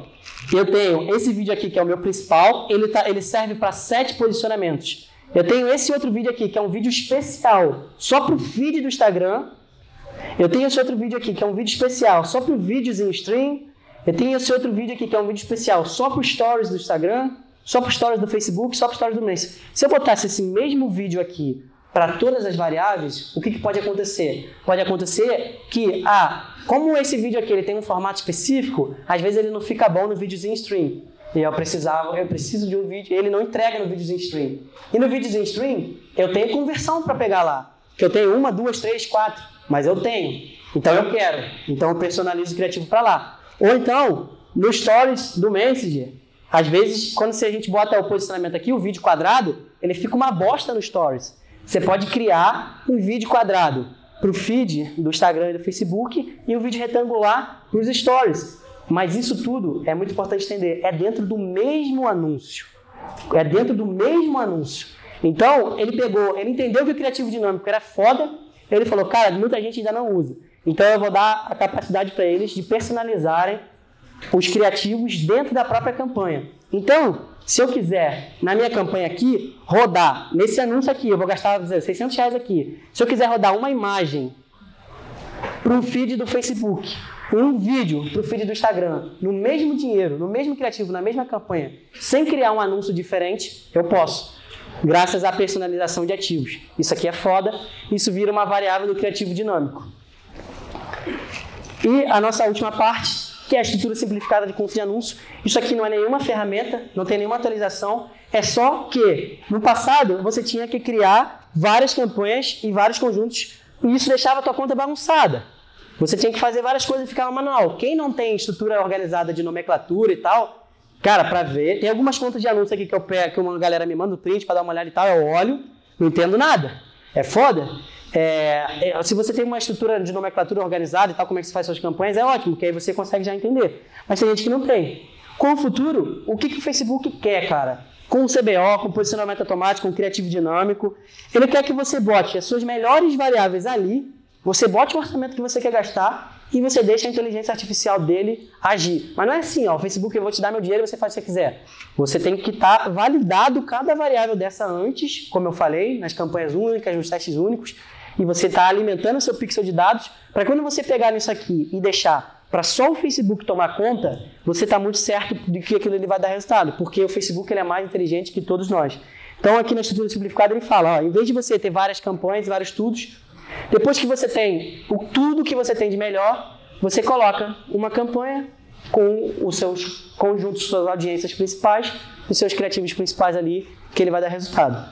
eu tenho esse vídeo aqui que é o meu principal, ele, tá, ele serve para sete posicionamentos. Eu tenho esse outro vídeo aqui que é um vídeo especial só para o feed do Instagram. Eu tenho esse outro vídeo aqui que é um vídeo especial só para vídeos em stream. Eu tenho esse outro vídeo aqui que é um vídeo especial só para stories do Instagram, só para stories do Facebook, só para stories do mês. Se eu botasse esse mesmo vídeo aqui para todas as variáveis, o que, que, pode acontecer? Pode acontecer que, ah, como esse vídeo aqui ele tem um formato específico, às vezes ele não fica bom no videozinho stream. E eu precisava, eu preciso de um vídeo, ele não entrega no videozinho stream. E no videozinho stream, eu tenho conversão para pegar lá. Que eu tenho uma, duas, três, quatro, mas eu tenho. Então eu quero. Então eu personalizo o criativo para lá. Ou então, no stories do Messenger, às vezes, quando a gente bota o posicionamento aqui, o vídeo quadrado, ele fica uma bosta no stories. Você pode criar um vídeo quadrado para o feed do Instagram e do Facebook e um vídeo retangular para os stories. Mas isso tudo é muito importante entender. É dentro do mesmo anúncio. É dentro do mesmo anúncio. Então, ele pegou, ele entendeu que o criativo dinâmico era foda. Ele falou, cara, muita gente ainda não usa. Então, eu vou dar a capacidade para eles de personalizarem os criativos dentro da própria campanha. Então, se eu quiser, na minha campanha aqui, rodar, nesse anúncio aqui, eu vou gastar 600 reais aqui. Se eu quiser rodar uma imagem para um feed do Facebook, um vídeo para o feed do Instagram, no mesmo dinheiro, no mesmo criativo, na mesma campanha, sem criar um anúncio diferente, eu posso. Graças à personalização de ativos. Isso aqui é foda, isso vira uma variável do criativo dinâmico. E a nossa última parte que é a estrutura simplificada de conta de anúncio. Isso aqui não é nenhuma ferramenta, não tem nenhuma atualização, é só que no passado você tinha que criar várias campanhas e vários conjuntos e isso deixava a tua conta bagunçada. Você tinha que fazer várias coisas e ficava manual. Quem não tem estrutura organizada de nomenclatura e tal, cara, para ver, tem algumas contas de anúncio aqui que eu pego, que uma galera me manda o print para dar uma olhada e tal, eu olho, não entendo nada. É foda? É, é, se você tem uma estrutura de nomenclatura organizada e tal, como é que você faz suas campanhas, é ótimo, porque aí você consegue já entender. Mas tem gente que não tem. Com o futuro, o que, que o Facebook quer, cara? Com o CBO, com posicionamento automático, com criativo dinâmico, ele quer que você bote as suas melhores variáveis ali, você bote o orçamento que você quer gastar e você deixa a inteligência artificial dele agir. Mas não é assim, ó, o Facebook eu vou te dar meu dinheiro e você faz o que você quiser. Você tem que estar tá validado cada variável dessa antes, como eu falei, nas campanhas únicas, nos testes únicos, e você está alimentando o seu pixel de dados para quando você pegar isso aqui e deixar para só o Facebook tomar conta, você está muito certo de que aquilo ele vai dar resultado, porque o Facebook ele é mais inteligente que todos nós. Então aqui na estrutura simplificada ele fala, ó, em vez de você ter várias campanhas, vários estudos, depois que você tem o, tudo que você tem de melhor, você coloca uma campanha com os seus conjuntos, suas audiências principais, os seus criativos principais ali, que ele vai dar resultado.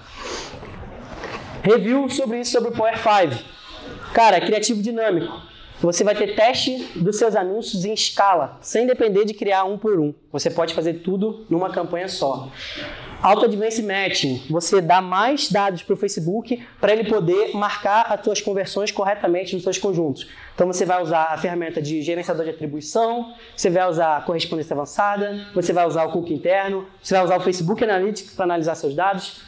Review sobre isso sobre o Power 5. Cara, criativo dinâmico. Você vai ter teste dos seus anúncios em escala, sem depender de criar um por um. Você pode fazer tudo numa campanha só. Auto Advanced Matching, você dá mais dados para o Facebook para ele poder marcar as suas conversões corretamente nos seus conjuntos. Então você vai usar a ferramenta de gerenciador de atribuição, você vai usar a correspondência avançada, você vai usar o cookie interno, você vai usar o Facebook Analytics para analisar seus dados.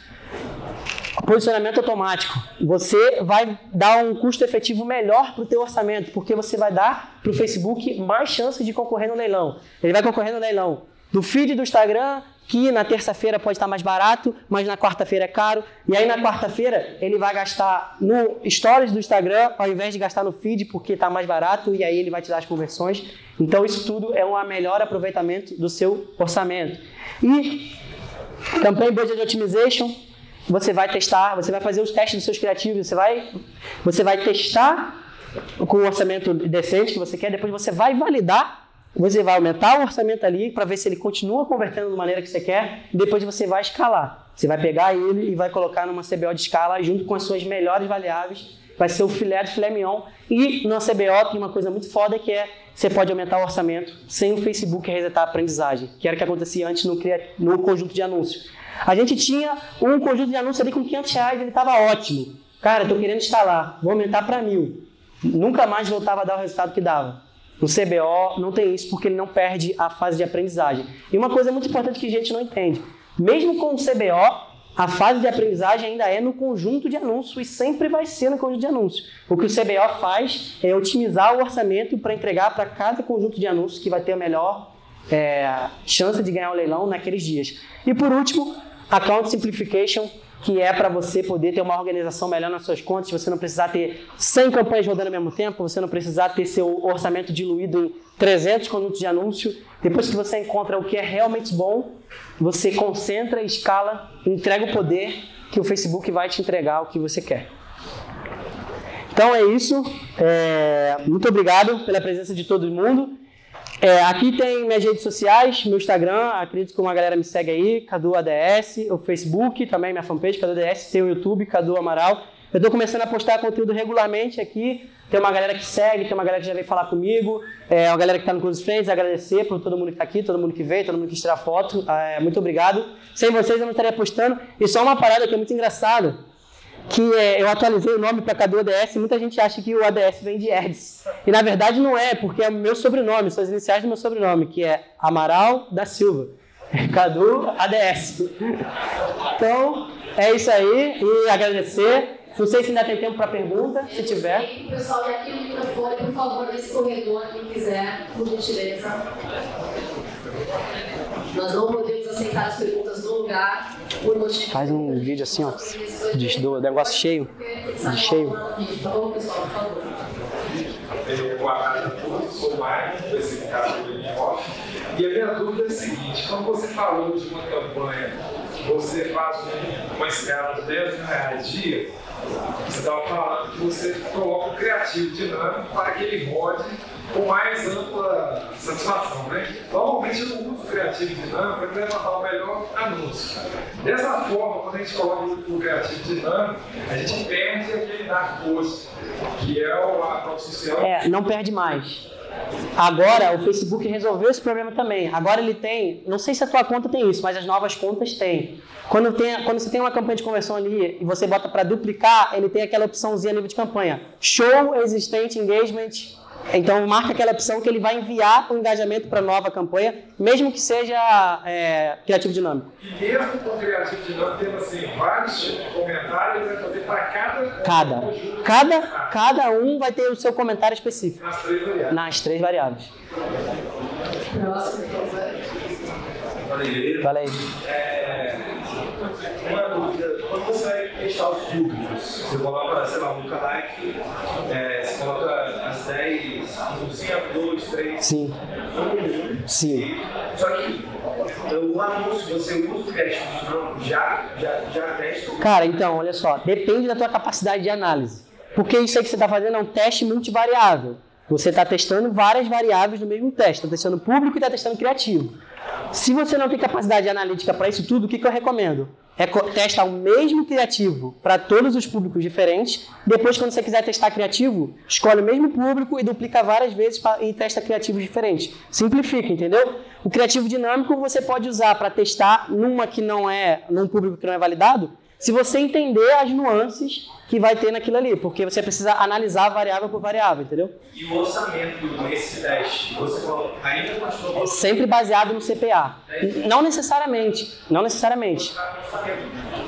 Posicionamento automático. Você vai dar um custo efetivo melhor para o teu orçamento, porque você vai dar para o Facebook mais chances de concorrer no leilão. Ele vai concorrer no leilão do feed do Instagram, que na terça-feira pode estar mais barato, mas na quarta-feira é caro. E aí na quarta-feira ele vai gastar no stories do Instagram ao invés de gastar no feed porque está mais barato e aí ele vai te dar as conversões. Então isso tudo é um melhor aproveitamento do seu orçamento. E Campaign Budget Optimization, você vai testar, você vai fazer os testes dos seus criativos, você vai, você vai testar com o orçamento decente que você quer, depois você vai validar você vai aumentar o orçamento ali para ver se ele continua convertendo da maneira que você quer depois você vai escalar. Você vai pegar ele e vai colocar numa CBO de escala junto com as suas melhores variáveis. Vai ser o filé do filé mignon. E na CBO tem uma coisa muito foda que é você pode aumentar o orçamento sem o Facebook resetar a aprendizagem, que era o que acontecia antes no, no conjunto de anúncios. A gente tinha um conjunto de anúncios ali com 500 reais, ele estava ótimo. Cara, estou querendo instalar, vou aumentar para mil. Nunca mais voltava a dar o resultado que dava. No CBO não tem isso porque ele não perde a fase de aprendizagem. E uma coisa muito importante que a gente não entende: mesmo com o CBO, a fase de aprendizagem ainda é no conjunto de anúncios e sempre vai ser no conjunto de anúncios. O que o CBO faz é otimizar o orçamento para entregar para cada conjunto de anúncios que vai ter a melhor é, chance de ganhar o leilão naqueles dias. E por último, Account Simplification que é para você poder ter uma organização melhor nas suas contas, você não precisar ter 100 campanhas rodando ao mesmo tempo, você não precisar ter seu orçamento diluído em 300 conjuntos de anúncio. Depois que você encontra o que é realmente bom, você concentra, escala, entrega o poder que o Facebook vai te entregar o que você quer. Então é isso. É... Muito obrigado pela presença de todo mundo. É, aqui tem minhas redes sociais, meu Instagram, acredito que uma galera me segue aí, Cadu ADS, o Facebook, também minha fanpage, Cadu ADS, tem o YouTube, Cadu Amaral. Eu estou começando a postar conteúdo regularmente aqui, tem uma galera que segue, tem uma galera que já veio falar comigo, é, uma galera que está no Close Friends, agradecer por todo mundo que está aqui, todo mundo que veio, todo mundo que tirar foto, é, muito obrigado. Sem vocês eu não estaria postando. E só uma parada que é muito engraçada, que é, eu atualizei o nome para Cadu ADS muita gente acha que o ADS vem de Eds. E na verdade não é, porque é meu sobrenome, são as iniciais do meu sobrenome, que é Amaral da Silva. Cadu ADS. Então, é isso aí e agradecer. Não sei se ainda tem tempo para pergunta, se tiver. Pessoal, aqui no microfone, por favor, nesse corredor, quem quiser, por gentileza. Nós não podemos aceitar as perguntas no lugar por motivo. Faz um vídeo assim, ó, de, do negócio cheio, de cheio. Tá bom, pessoal, por favor. Boa tarde a todos, sou o Mário, especificado do off. E a minha dúvida é a seguinte: quando você falou de uma campanha, você faz uma escala de 10 mil reais dia, você estava falando que você coloca o criativo dinâmico para que ele rode com mais ampla satisfação. Né? Normalmente não uso criativo dinâmico para levantar o melhor anúncio. Dessa forma, quando a gente coloca o criativo dinâmico, a gente perde aquele dark post, que é o a social. É, não perde mais. Agora o Facebook resolveu esse problema também. Agora ele tem, não sei se a tua conta tem isso, mas as novas contas têm. Quando, tem, quando você tem uma campanha de conversão ali e você bota para duplicar, ele tem aquela opçãozinha nível de campanha. Show existente engagement então, marca aquela opção que ele vai enviar o engajamento para a nova campanha, mesmo que seja é, criativo dinâmico. E mesmo com criativo dinâmico, tendo assim, vários comentários, ele vai fazer para cada. Cada. Cada, cada um vai ter o seu comentário específico. Nas três variáveis. Nas três variáveis. Próximo, então, Fala aí. É, uma dúvida, quando você vai testar os públicos, você coloca, sei lá, um lookalike, é, você coloca as 10, um 5, 2, 3, Sim. um, Sim. Só que o anúncio, você usa o teste dinâmico, já, já, já testa. Cara, então, olha só, depende da tua capacidade de análise. Porque isso aí que você está fazendo é um teste multivariável. Você está testando várias variáveis no mesmo teste. Está testando público e está testando criativo. Se você não tem capacidade analítica para isso tudo, o que, que eu recomendo? é testa o mesmo criativo para todos os públicos diferentes. Depois, quando você quiser testar criativo, escolhe o mesmo público e duplica várias vezes pra, e testa criativos diferentes. Simplifica, entendeu? O criativo dinâmico você pode usar para testar numa que não é, num público que não é validado, se você entender as nuances que vai ter naquilo ali, porque você precisa analisar variável por variável, entendeu? E o orçamento nesse teste, você falou, ainda continua... Sempre baseado no CPA. Não necessariamente, não necessariamente.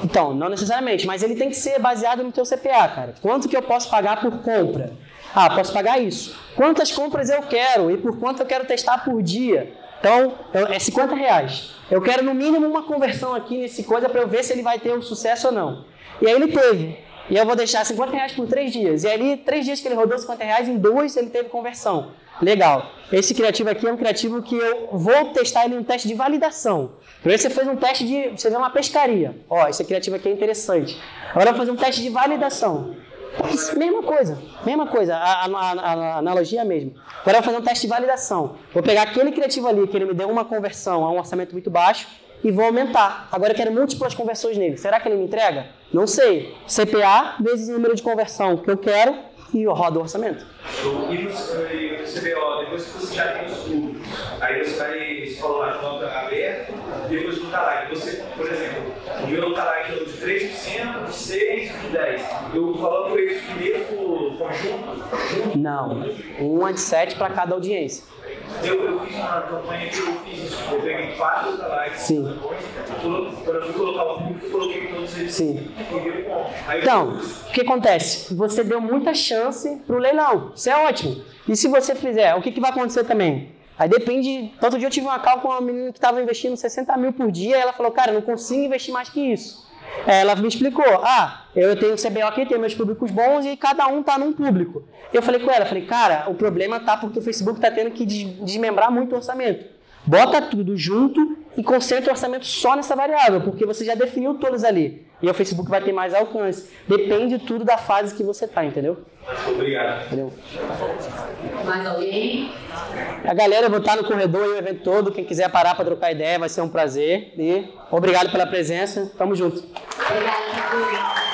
Então, não necessariamente, mas ele tem que ser baseado no teu CPA, cara. Quanto que eu posso pagar por compra? Ah, posso pagar isso. Quantas compras eu quero e por quanto eu quero testar por dia? Então, é 50 reais. Eu quero no mínimo uma conversão aqui nesse coisa para eu ver se ele vai ter um sucesso ou não. E aí ele teve. E eu vou deixar 50 reais por três dias. E ali, três dias que ele rodou 50 reais, em dois ele teve conversão. Legal. Esse criativo aqui é um criativo que eu vou testar ele um teste de validação. Primeiro você fez um teste de. Você vê uma pescaria. Ó, esse criativo aqui é interessante. Agora eu vou fazer um teste de validação. Mesma coisa, mesma coisa, a, a, a, a analogia é a mesma. Agora eu vou fazer um teste de validação. Vou pegar aquele criativo ali que ele me deu uma conversão a um orçamento muito baixo e vou aumentar. Agora eu quero múltiplas conversões nele. Será que ele me entrega? Não sei. CPA vezes o número de conversão que eu quero e eu rodo o orçamento. E no, CBO, depois que você já tem os públicos, aí você vai, você falou lá, nota aberta, depois do talak. Você, por exemplo, meu talak é de 3%, de 6%, de 10%. Eu coloco eles primeiro conjunto? Não. Um é de 7 para cada audiência. Eu, eu fiz uma campanha que eu fiz isso, eu peguei quatro likes, Sim. quando eu fui colocar o público, eu coloquei todos eles. Sim. Então, o que acontece? Você deu muita chance para o leilão, isso é ótimo. E se você fizer, o que, que vai acontecer também? Aí depende. Todo dia eu tive uma call com uma menina que estava investindo 60 mil por dia e ela falou, cara, não consigo investir mais que isso. Ela me explicou, ah, eu tenho CBO aqui, tenho meus públicos bons e cada um tá num público. Eu falei com ela, falei, cara, o problema tá porque o Facebook tá tendo que desmembrar muito o orçamento. Bota tudo junto e concentra o orçamento só nessa variável, porque você já definiu todos ali. E o Facebook vai ter mais alcance. Depende tudo da fase que você tá, entendeu? Obrigado. Entendeu? Mais alguém? A galera, eu vou estar no corredor e o evento todo. Quem quiser parar para trocar ideia, vai ser um prazer. E obrigado pela presença. Tamo junto. Obrigada,